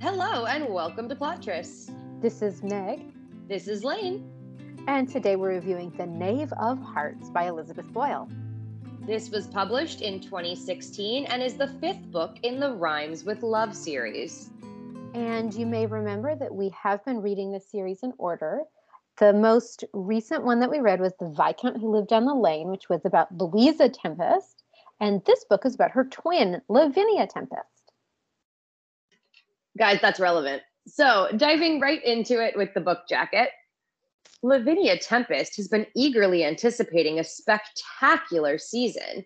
Hello and welcome to Plot Trysts. This is Meg, This is Lane. and today we're reviewing The Knave of Hearts by Elizabeth Boyle. This was published in 2016 and is the fifth book in the Rhymes with Love series. And you may remember that we have been reading this series in order. The most recent one that we read was The Viscount Who Lived Down the Lane, which was about Louisa Tempest. And this book is about her twin, Lavinia Tempest. Guys, that's relevant. So, diving right into it with the book jacket, Lavinia Tempest has been eagerly anticipating a spectacular season,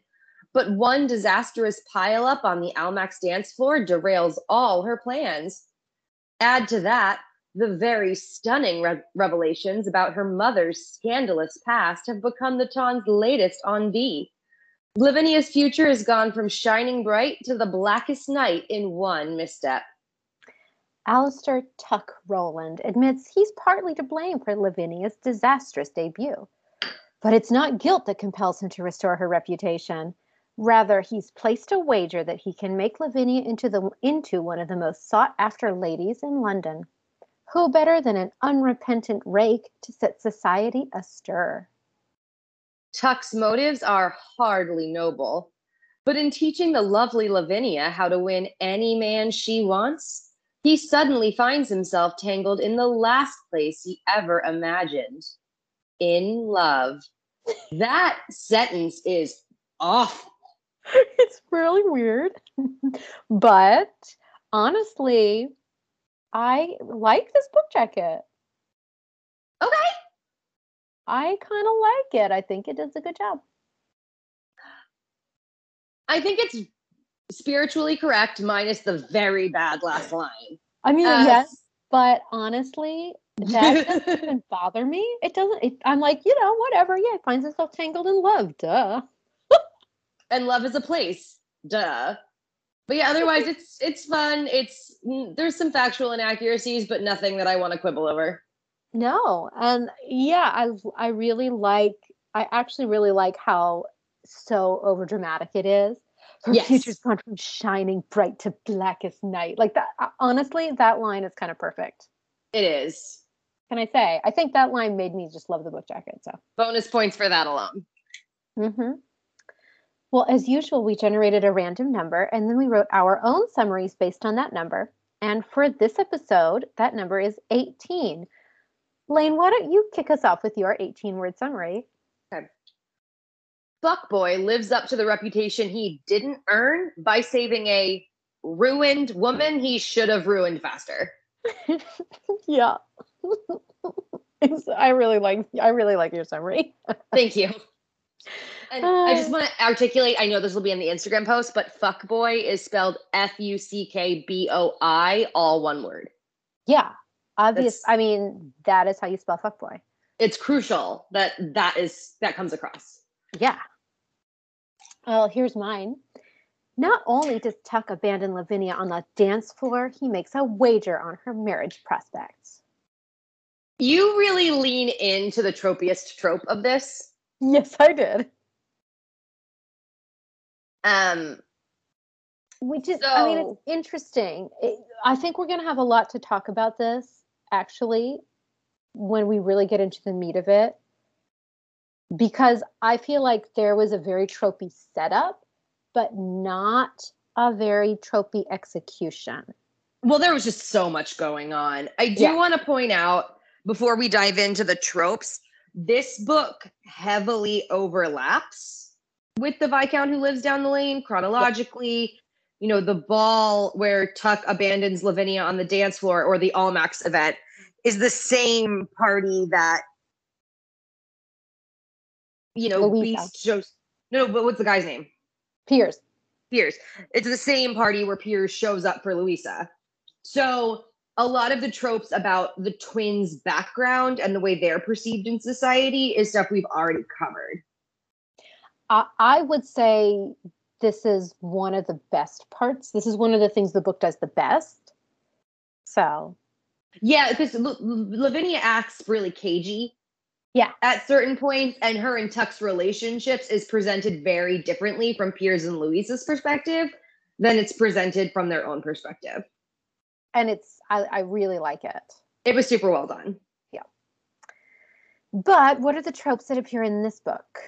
but one disastrous pileup on the Almack's dance floor derails all her plans. Add to that, the very stunning re- revelations about her mother's scandalous past have become the Ton's latest ennui. Lavinia's future has gone from shining bright to the blackest night in one misstep. Alistair Tuck Rowland admits he's partly to blame for Lavinia's disastrous debut. But it's not guilt that compels him to restore her reputation. Rather, he's placed a wager that he can make Lavinia into, the, into one of the most sought after ladies in London. Who better than an unrepentant rake to set society astir? Tuck's motives are hardly noble, but in teaching the lovely Lavinia how to win any man she wants, he suddenly finds himself tangled in the last place he ever imagined in love. That sentence is awful. it's really weird. but honestly, I like this book jacket. Okay. I kind of like it. I think it does a good job. I think it's spiritually correct, minus the very bad last line. I mean, Uh, yes, but honestly, that doesn't even bother me. It doesn't. It, I'm like, you know, whatever. Yeah, finds himself tangled in love. Duh. and love is a place. Duh. But yeah, otherwise it's it's fun. It's mm, there's some factual inaccuracies, but nothing that I want to quibble over. No, and yeah, I I really like. I actually really like how so over dramatic it is. Her Yes. future's gone from shining bright to blackest night. Like that. uh, Honestly, that line is kind of perfect. It is. Can I say? I think that line made me just love the book jacket. So. Bonus points for that alone. hmm Well, as usual, we generated a random number and then we wrote our own summaries based on that number. And for this episode, that number is 18. Lane, why don't you kick us off with your 18 word summary? Fuckboy lives up to the reputation he didn't earn by saving a ruined woman he should have ruined faster. yeah. I really like I really like your summary. Thank you. And I just Uh. want to articulate, I know this will be in the Instagram post, but fuckboy is spelled F U C K B O I, all one word. Yeah. Obvious. That's- I mean, that is how you spell fuckboy. It's crucial that that is that comes across. Yeah. Well, here's mine. Not only does Tuck abandon Lavinia on the dance floor, he makes a wager on her marriage prospects. You really lean into the tropiest trope of this. Yes, I did. Um, Which is, I mean, it's interesting. It, I think we're going to have a lot to talk about this actually when we really get into the meat of it. Because I feel like there was a very tropey setup, but not a very tropey execution. well, there was just so much going on. I do Yeah. want to point out before we dive into the tropes, this book heavily overlaps with the Viscount who lives down the lane chronologically. You know, the ball where Tuck abandons Lavinia on the dance floor or the Almack's event is the same party that, you know. Beast shows. No, but what's the guy's name? Piers. Piers. It's the same party where Piers shows up for Louisa. So a lot of the tropes about the twins' background and the way they're perceived in society is stuff we've already covered. I, I would say this is one of the best parts. This is one of the things the book does the best. So, Yeah, because L- Lavinia acts really cagey. Yeah. At certain points, and her and Tuck's relationships is presented very differently from Piers and Louisa's perspective than it's presented from their own perspective. and it's I, I really like it. It was super well done. Yeah but what are the tropes that appear in this book?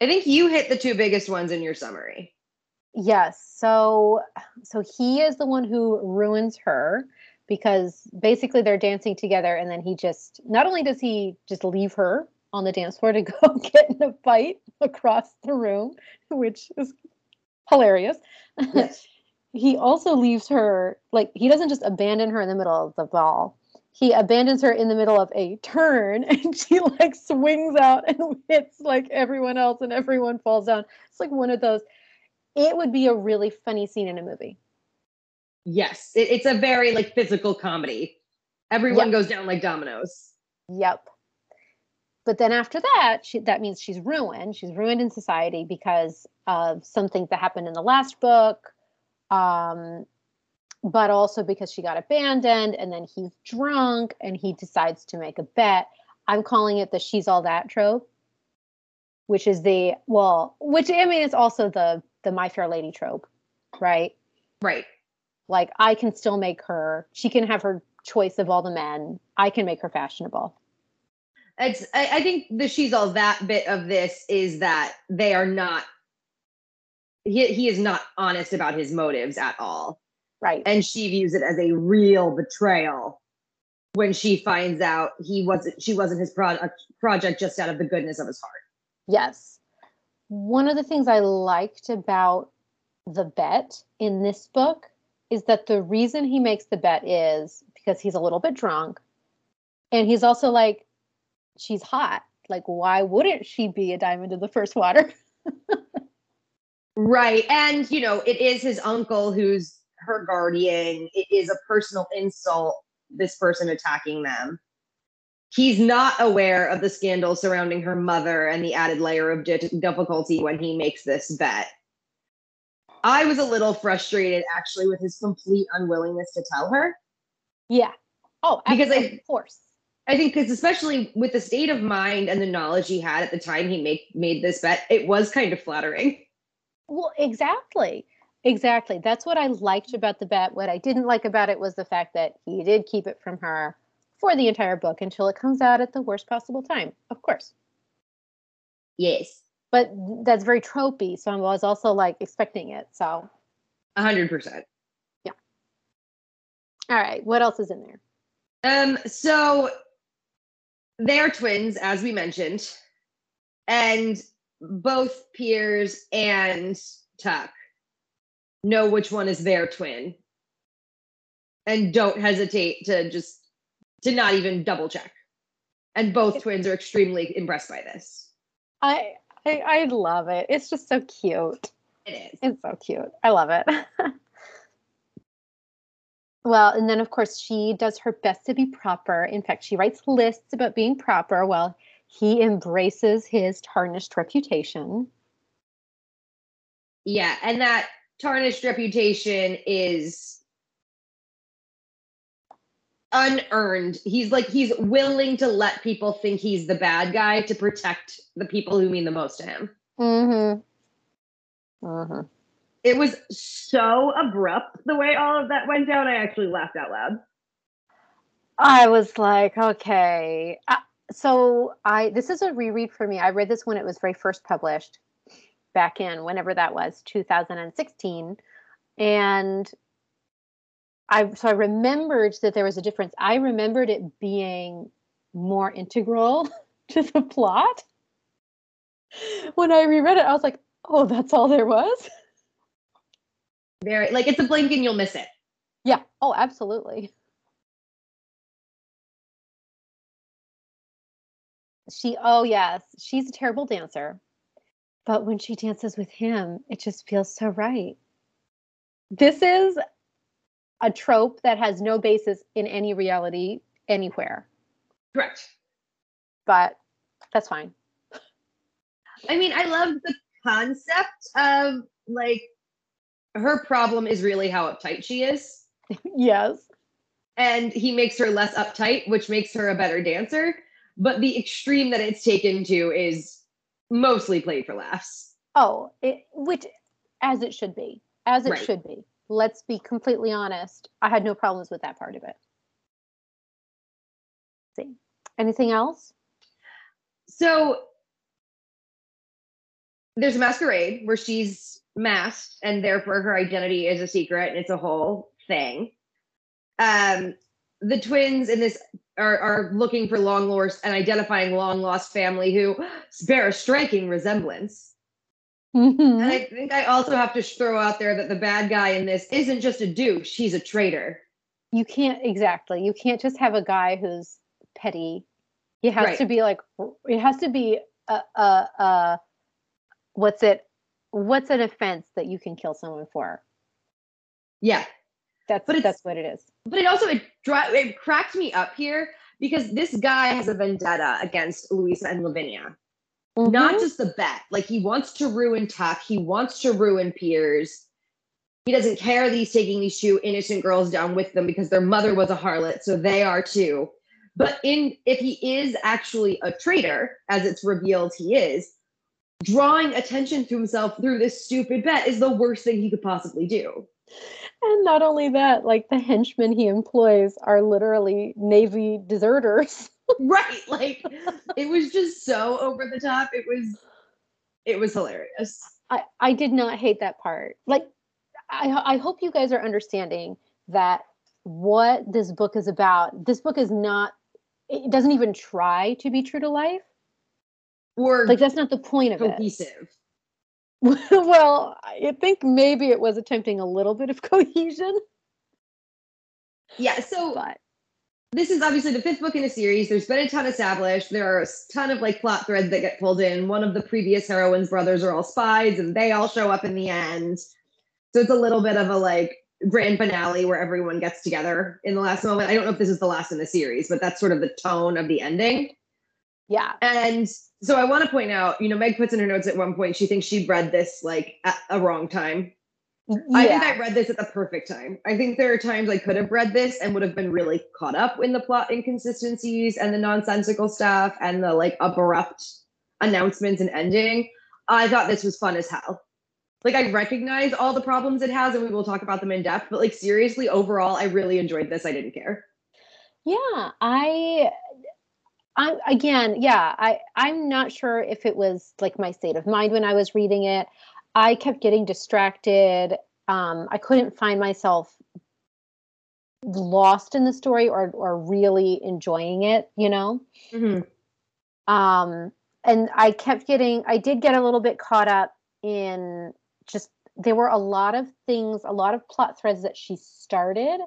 I think you hit the two biggest ones in your summary. Yes. So so he is the one who ruins her because basically they're dancing together and then he just not only does he just leave her on the dance floor to go get in a fight across the room, which is hilarious. Yes. he also leaves her like he doesn't just abandon her in the middle of the ball. He abandons her in the middle of a turn and she like swings out and hits like everyone else and everyone falls down. It's like one of those. It would be a really funny scene in a movie. Yes, it, it's a very like physical comedy. Everyone Yep. goes down like dominoes. Yep. But then after that, she, that means she's ruined. She's ruined in society because of something that happened in the last book, um, but also because she got abandoned and then he's drunk and he decides to make a bet. I'm calling it the she's all that trope, which is the, well, which I mean, it's also the, the My Fair Lady trope, right? Right. Like I can still make her, she can have her choice of all the men. I can make her fashionable. It's I, I think the she's all that bit of this is that they are not he, he is not honest about his motives at all. Right. And she views it as a real betrayal when she finds out he wasn't she wasn't his product project just out of the goodness of his heart. Yes. One of the things I liked about the bet in this book is that the reason he makes the bet is because he's a little bit drunk. And he's also like, she's hot. Like, why wouldn't she be a diamond in the first water? Right. And, you know, it is his uncle who's her guardian. It is a personal insult, this person attacking them. He's not aware of the scandal surrounding her mother and the added layer of difficulty when he makes this bet. I was a little frustrated actually with his complete unwillingness to tell her. Yeah. Oh, Because of, I- of course. I think because especially with the state of mind and the knowledge he had at the time he make, made this bet, it was kind of flattering. Well, exactly. Exactly. That's what I liked about the bet. What I didn't like about it was the fact that he did keep it from her for the entire book until it comes out at the worst possible time. Of course. Yes. But that's very tropey. So I was also like expecting it. So, A hundred percent. Yeah. All right. What else is in there? Um, so they're twins, as we mentioned, and both Piers and Tuck know which one is their twin and don't hesitate to just to not even double check. And both twins are extremely impressed by this. I, I I love it. It's just so cute. It is. It's so cute. I love it. well, and then of course she does her best to be proper. In fact, she writes lists about being proper while he embraces his tarnished reputation. Yeah, and that tarnished reputation is unearned. He's like he's willing to let people think he's the bad guy to protect the people who mean the most to him. Mm-hmm. Mm-hmm. It was so abrupt the way all of that went down. I actually laughed out loud. I was like, okay. Uh, so I this is a reread for me. I read this when it was very first published back in whenever that was, 2016. And I so I remembered that there was a difference. I remembered it being more integral to the plot. When I reread it, I was like, oh, that's all there was? Very like it's a blink and you'll miss it. Yeah. Oh, absolutely. She, oh, yes, she's a terrible dancer. But when she dances with him, it just feels so right. This is a trope that has no basis in any reality anywhere, Correct. but that's fine. I mean, I love the concept of like her problem is really how uptight she is. yes. and he makes her less uptight, which makes her a better dancer. But the extreme that it's taken to is mostly played for laughs. Oh, it, which, as it should be, as it Right. should be. Let's be completely honest. I had no problems with that part of it. Let's see. Anything else? So there's a masquerade where she's masked and therefore her identity is a secret and it's a whole thing. Um, the twins in this are, are looking for long lost and identifying long lost family who bear a striking resemblance. Mm-hmm. And I think I also have to throw out there that the bad guy in this isn't just a douche, he's a traitor. You can't exactly. You can't just have a guy who's petty. He has Right. to be like it has to be a a, a what's it what's an offense that you can kill someone for? Yeah. That's But that's what it is. But it also it, it cracked me up here because this guy has a vendetta against Louisa and Lavinia. Not Mhm. just the bet. Like he wants to ruin Tuck. He wants to ruin Piers. He doesn't care that he's taking these two innocent girls down with them because their mother was a harlot, so they are too. But in if he is actually a traitor, as it's revealed he is, drawing attention to himself through this stupid bet is the worst thing he could possibly do. And not only that, like the henchmen he employs are literally Navy deserters. right like it was just so over the top it was it was hilarious I, I did not hate that part. Like, I, I hope you guys are understanding that what this book is about. This book is not, it doesn't even try to be true to life. or Like, that's not the point of it. cohesive well, I think maybe it was attempting a little bit of cohesion, yeah so but this is obviously the fifth book in a series. There's been a ton established. There are a ton of like plot threads that get pulled in. One of the previous heroines brothers are all spies and they all show up in the end. So it's a little bit of a like grand finale where everyone gets together in the last moment. I don't know if this is the last in the series but that's sort of the tone of the ending. Yeah. And so I want to point out, you know, Meg puts in her notes at one point, she thinks she read this like at a wrong time. I think I read this at the perfect time. I think there are times I could have read this and would have been really caught up in the plot inconsistencies and the nonsensical stuff and the like abrupt announcements and ending. I thought this was fun as hell. Like I recognize all the problems it has and we will talk about them in depth, but like seriously, overall, I really enjoyed this. I didn't care. Yeah, I I again, yeah, I I'm not sure if it was like my state of mind when I was reading it. I kept getting distracted. Um, I couldn't find myself lost in the story or or really enjoying it, you know. Um, and I kept getting, I did get a little bit caught up in just there were a lot of things, a lot of plot threads that she started,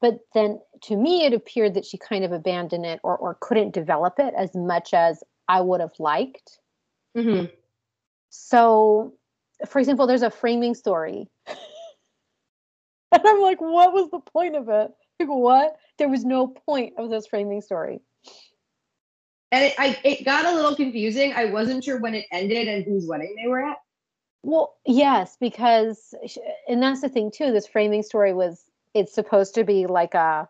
but then to me it appeared that she kind of abandoned it or or couldn't develop it as much as I would have liked. hmm So, for example, there's a framing story. and I'm like, what was the point of it? Like, what? There was no point of this framing story. And it, I, it got a little confusing. I wasn't sure when it ended and whose wedding they were at. Well, yes, because and that's the thing too. This framing story was it's supposed to be like a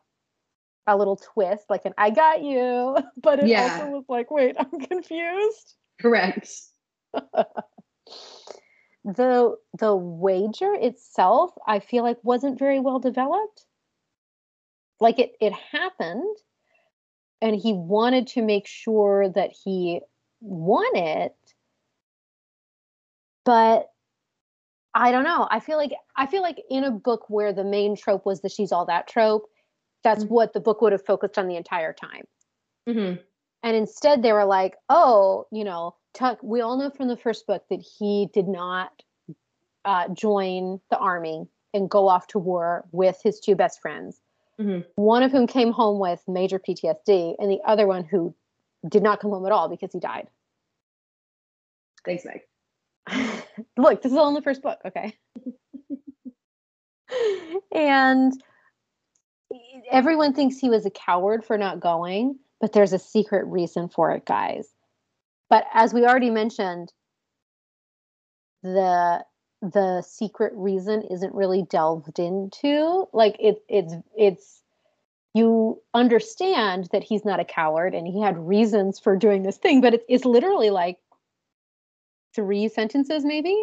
a little twist, like an "I got you," but it Yeah. also was like, wait, I'm confused. Correct. The The wager itself, I feel like, wasn't very well developed. Like it, it happened, and he wanted to make sure that he won it, but I don't know. I feel like I feel like in a book where the main trope was the she's all that trope, that's Mhm. what the book would have focused on the entire time. hmm And instead they were like, "Oh, you know, Tuck, we all know from the first book that he did not uh, join the army and go off to war with his two best friends. Mhm. One of whom came home with major PTSD, and the other one who did not come home at all because he died. Thanks, Meg. Look, this is all in the first book, okay? and everyone thinks he was a coward for not going, but there's a secret reason for it, guys. But as we already mentioned, the the secret reason isn't really delved into. Like it it's it's you understand that he's not a coward and he had reasons for doing this thing, but it, it's literally like three sentences maybe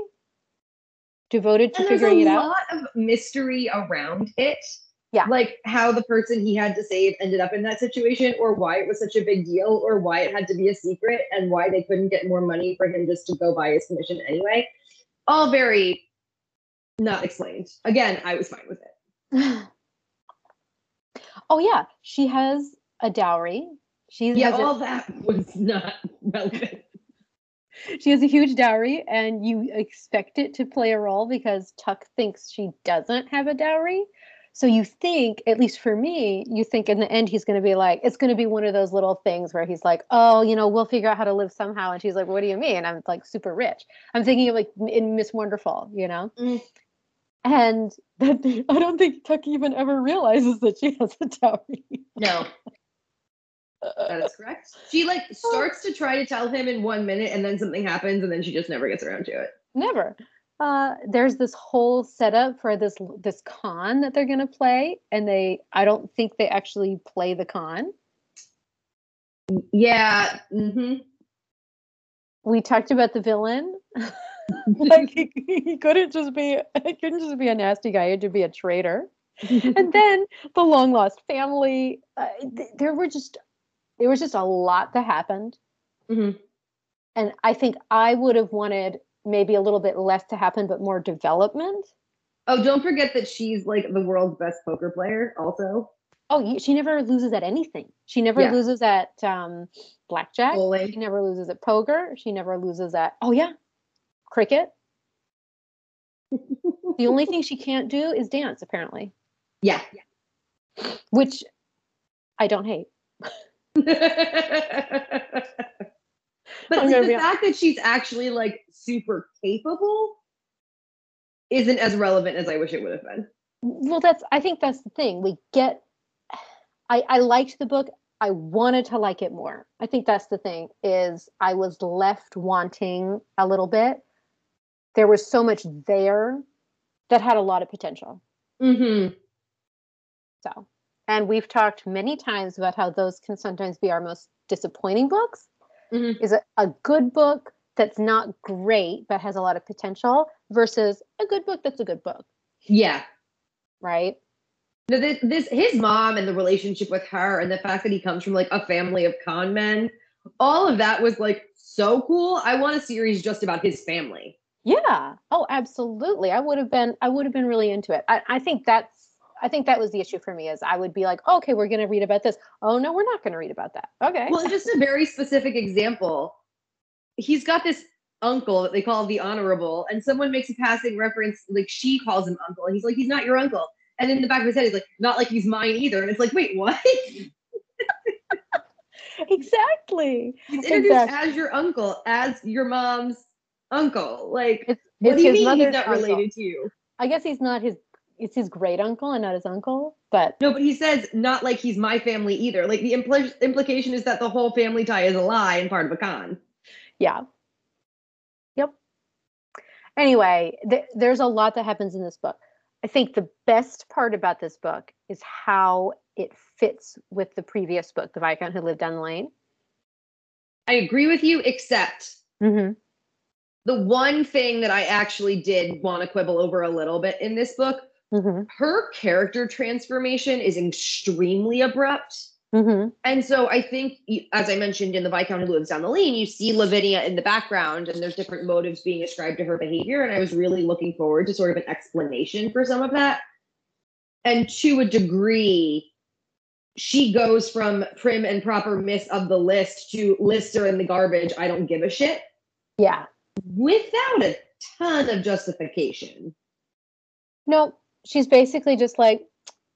devoted to and there's figuring a it out. lot of mystery around it. Yeah. Like how the person he had to save ended up in that situation, or why it was such a big deal, or why it had to be a secret, and why they couldn't get more money for him just to go buy his commission anyway. All very not explained. Again, I was fine with it. oh yeah, she has a dowry. She Yeah, has a- all that was not relevant. she has a huge dowry and you expect it to play a role because Tuck thinks she doesn't have a dowry. So you think, at least for me, you think in the end he's going to be like, it's going to be one of those little things where he's like, oh, you know, we'll figure out how to live somehow. And she's like, what do you mean? I'm like super rich. I'm thinking of like in Miss Wonderful, you know? Mm. And that I don't think Tuck even ever realizes that she has a dowry. No, that is correct. She like starts to try to tell him in one minute, and then something happens, and then she just never gets around to it. Never. Uh, there's this whole setup for this this con that they're gonna play, and they I don't think they actually play the con. Yeah. hmm We talked about the villain. like he, he couldn't just be he couldn't just be a nasty guy, he had to be a traitor. and then the long lost family. Uh, th- there were just there was just a lot that happened, Mhm. and I think I would have wanted maybe a little bit less to happen, but more development. Oh, don't forget that she's like the world's best poker player, also. Oh, she never loses at anything. She never Yeah. loses at um, blackjack. She never loses at poker. She never loses at oh yeah, cricket. The only thing she can't do is dance, apparently, Yeah. yeah. which I don't hate. but the fact that she's actually like super capable isn't as relevant as I wish it would have been. Well, that's I think that's the thing. We get I I liked the book. I wanted to like it more. I think that's the thing is I was left wanting a little bit. There was so much there that had a lot of potential. Mm-hmm. So, and we've talked many times about how those can sometimes be our most disappointing books. Mhm. Is a, a good book that's not great but has a lot of potential versus a good book that's a good book, Yeah. right? No, this, this his mom and the relationship with her and the fact that he comes from like a family of con men, all of that was like so cool. I want a series just about his family. Yeah. Oh, absolutely. I would have been. I would have been really into it. I, I think that's. I think that was the issue for me. Is I would be like, okay, we're going to read about this. Oh no, we're not going to read about that. Okay. Well, just a very specific example. He's got this uncle that they call the honorable, and someone makes a passing reference, like she calls him uncle, and he's like, he's not your uncle. And in the back of his head, he's like, not like he's mine either. And it's like, wait, what? Exactly. He's introduced Exactly. as your uncle, as your mom's uncle. Like, It's, what it's do you mean he's not uncle. related to you? I guess he's not his. It's his great uncle and not his uncle. But No, but he says not like he's my family either. Like the impl- implication is that the whole family tie is a lie and part of a con. Yeah. Yep. Anyway, th- there's a lot that happens in this book. I think the best part about this book is how it fits with the previous book, The Viscount Who Lived Down the Lane. I agree with you, except Mm-hmm. the one thing that I actually did want to quibble over a little bit in this book, Mm-hmm. her character transformation is extremely abrupt. Mm-hmm. And so I think, as I mentioned in The Viscount Who Lives Down the Lane, you see Lavinia in the background and there's different motives being ascribed to her behavior. And I was really looking forward to sort of an explanation for some of that. And to a degree, she goes from prim and proper miss of the list to lister in the garbage. I don't give a shit Yeah. without a ton of justification. No, she's basically just like,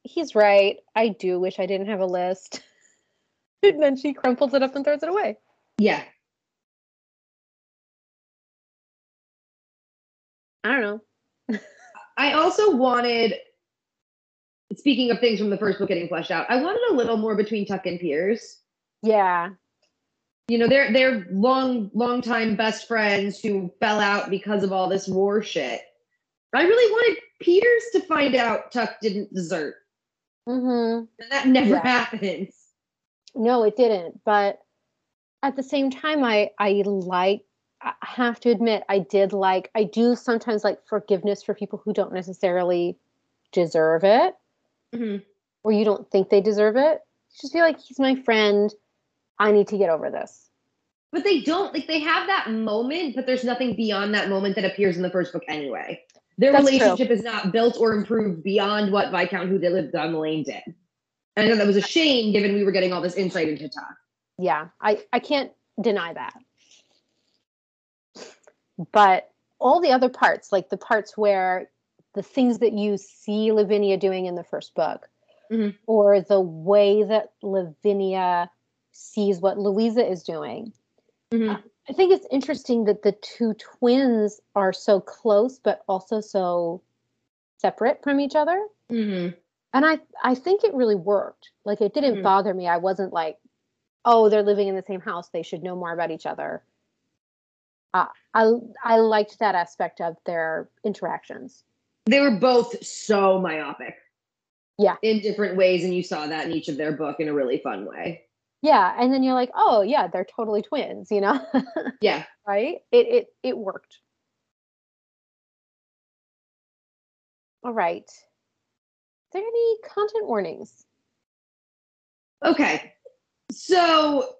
he's right. I do wish I didn't have a list. and then she crumples it up and throws it away. Yeah. I don't know. I also wanted, speaking of things from the first book getting fleshed out, I wanted a little more between Tuck and Piers. Yeah. You know, they're they're long, long time best friends who fell out because of all this war shit. I really wanted Piers to find out Tuck didn't desert. Mm-hmm. And that never Yeah. happens. No, it didn't. But at the same time, I I like I have to admit, I did like, I do sometimes like forgiveness for people who don't necessarily deserve it Mhm. or you don't think they deserve it. Just feel like he's my friend. I need to get over this. But they don't like they have that moment, but there's nothing beyond that moment that appears in the first book anyway. Their That's true. relationship is not built or improved beyond what Viscount who they lived on the lane did. And I know that was a shame given we were getting all this insight into Tuck. Yeah, I, I can't deny that. But all the other parts, like the parts where the things that you see Lavinia doing in the first book, Mhm. or the way that Lavinia sees what Louisa is doing, Mhm. I think it's interesting that the two twins are so close, but also so separate from each other. Mhm. And I, I think it really worked. Like it didn't Mhm. bother me. I wasn't like, oh, they're living in the same house. They should know more about each other. Uh, I, I liked that aspect of their interactions. They were both so myopic. Yeah. In different ways, and you saw that in each of their book in a really fun way. Yeah, and then you're like, oh yeah, they're totally twins. You know, Yeah. right? It it it worked. All right. There any content warnings? Okay. So,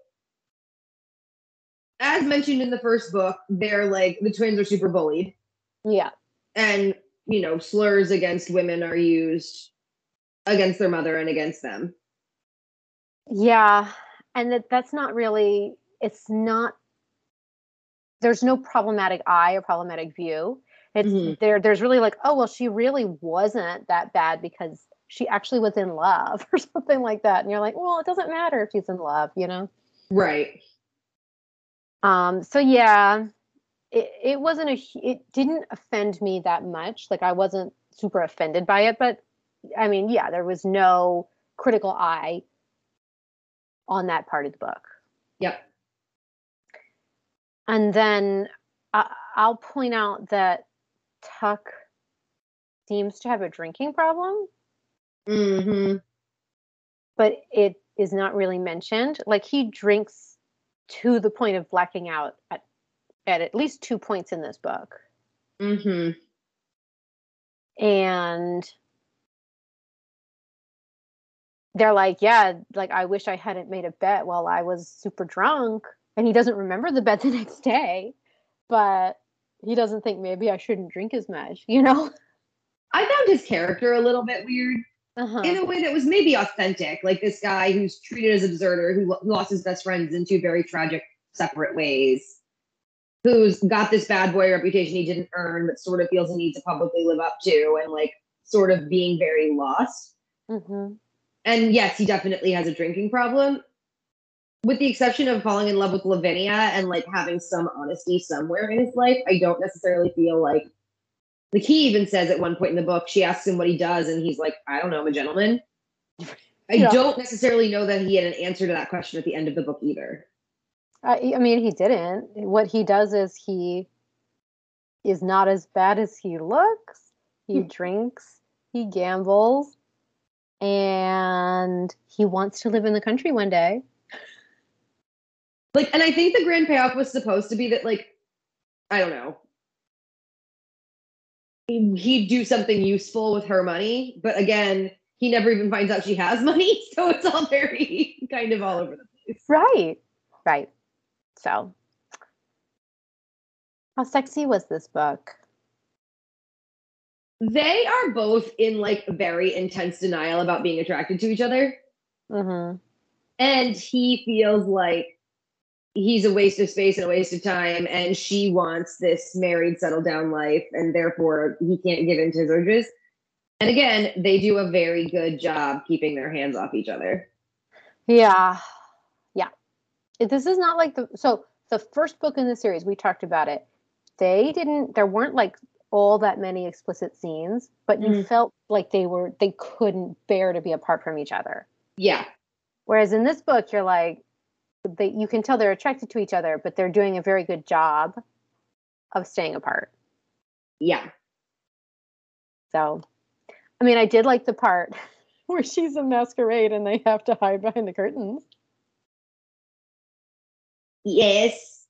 as mentioned in the first book, they're like the twins are super bullied, Yeah. and you know, slurs against women are used against their mother and against them. Yeah, and that that's not really it's not there's no problematic eye or problematic view. It's Mhm. there there's really like, oh well, she really wasn't that bad because she actually was in love or something like that. And you're like, well, it doesn't matter if she's in love, you know? Right. Um, so yeah, it, it wasn't a it didn't offend me that much. Like I wasn't super offended by it, but I mean, yeah, there was no critical eye on that part of the book. Yep. And then I, I'll point out that Tuck seems to have a drinking problem, hmm but it is not really mentioned. Like he drinks to the point of blacking out at at, at least two points in this book. Mm-hmm. And they're like, yeah, like I wish I hadn't made a bet while I was super drunk. And he doesn't remember the bet the next day, but he doesn't think maybe I shouldn't drink as much, you know? I found his character a little bit weird Uh-huh. in a way that was maybe authentic, like this guy who's treated as a deserter, who lost his best friends in two very tragic, separate ways, who's got this bad boy reputation he didn't earn, but sort of feels he need to publicly live up to, and like sort of being very lost. hmm And yes, he definitely has a drinking problem. With the exception of falling in love with Lavinia and like having some honesty somewhere in his life, I don't necessarily feel like like he even says at one point in the book, she asks him what he does, and he's like, I don't know, I'm a gentleman. I Yeah. don't necessarily know that he had an answer to that question at the end of the book either. I, I mean, he didn't. What he does is he is not as bad as he looks. He Hmm. drinks, he gambles, and he wants to live in the country one day. Like, and I think the grand payoff was supposed to be that, like, I don't know, he'd do something useful with her money, but again, he never even finds out she has money, so it's all very kind of all over the place. Right. Right. So, how sexy was this book? They are both in like very intense denial about being attracted to each other. Mm-hmm. and he feels like he's a waste of space and a waste of time and she wants this married settled down life and therefore he can't give in to his urges and again they do a very good job keeping their hands off each other Yeah. Yeah. This is not like the so the first book in the series we talked about it. They didn't there weren't like all that many explicit scenes, but you Mhm. felt like they were they couldn't bear to be apart from each other. yeah Whereas in this book you're like they you can tell they're attracted to each other, but they're doing a very good job of staying apart. yeah So I mean I did like the part where she's a masquerade and they have to hide behind the curtains. yes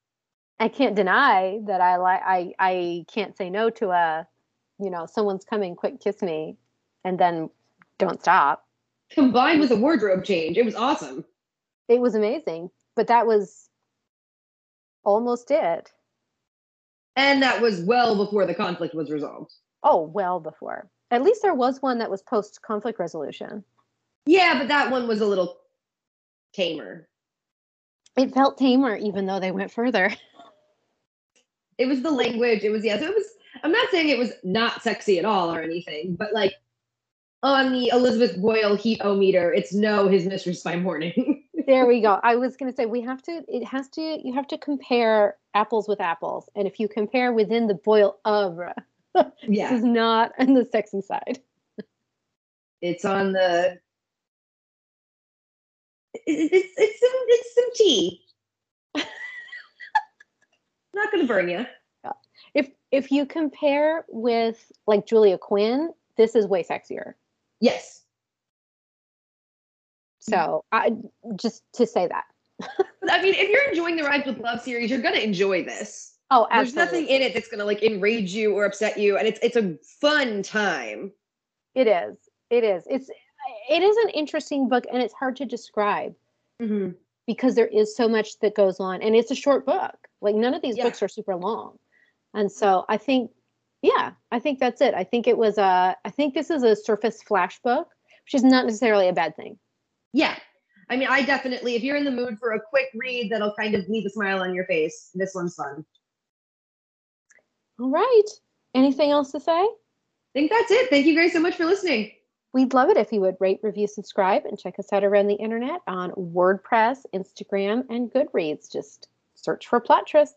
I can't deny that I like I I can't say no to a, you know, someone's coming, quick kiss me, and then don't stop. Combined with a wardrobe change, it was awesome. It was amazing, but that was almost it. And that was well before the conflict was resolved. Oh, well before. At least there was one that was post conflict resolution. Yeah, but that one was a little tamer. It felt tamer, even though they went further. It was the language. It was yes, it was. I'm not saying it was not sexy at all or anything, but like on the Elizabeth Boyle heat o meter, it's no his mistress by morning. there we go. I was going to say we have to. It has to. You have to compare apples with apples, and if you compare within the Boyle oeuvre, yeah, this is not on the sexy side. It's on the. It's it's it's some, it's some tea. not going to burn you. If if you compare with like Julia Quinn, this is way sexier. Yes. So I just to say that. I mean, if you're enjoying the Rhymes with Love series, you're gonna enjoy this. Oh, absolutely. There's nothing in it that's gonna like enrage you or upset you, and it's it's a fun time. It is. It is. It's it is an interesting book, and it's hard to describe mm-hmm. because there is so much that goes on, and it's a short book. Like none of these yeah. books are super long, and so I think, yeah, I think that's it. I think it was a. I think this is a surface flash book, which is not necessarily a bad thing. Yeah. I mean, I definitely, if you're in the mood for a quick read that'll kind of leave a smile on your face, this one's fun. All right. Anything else to say? I think that's it. Thank you guys so much for listening. We'd love it if you would rate, review, subscribe, and check us out around the internet on WordPress, Instagram, and Goodreads. Just search for Plot Trysts.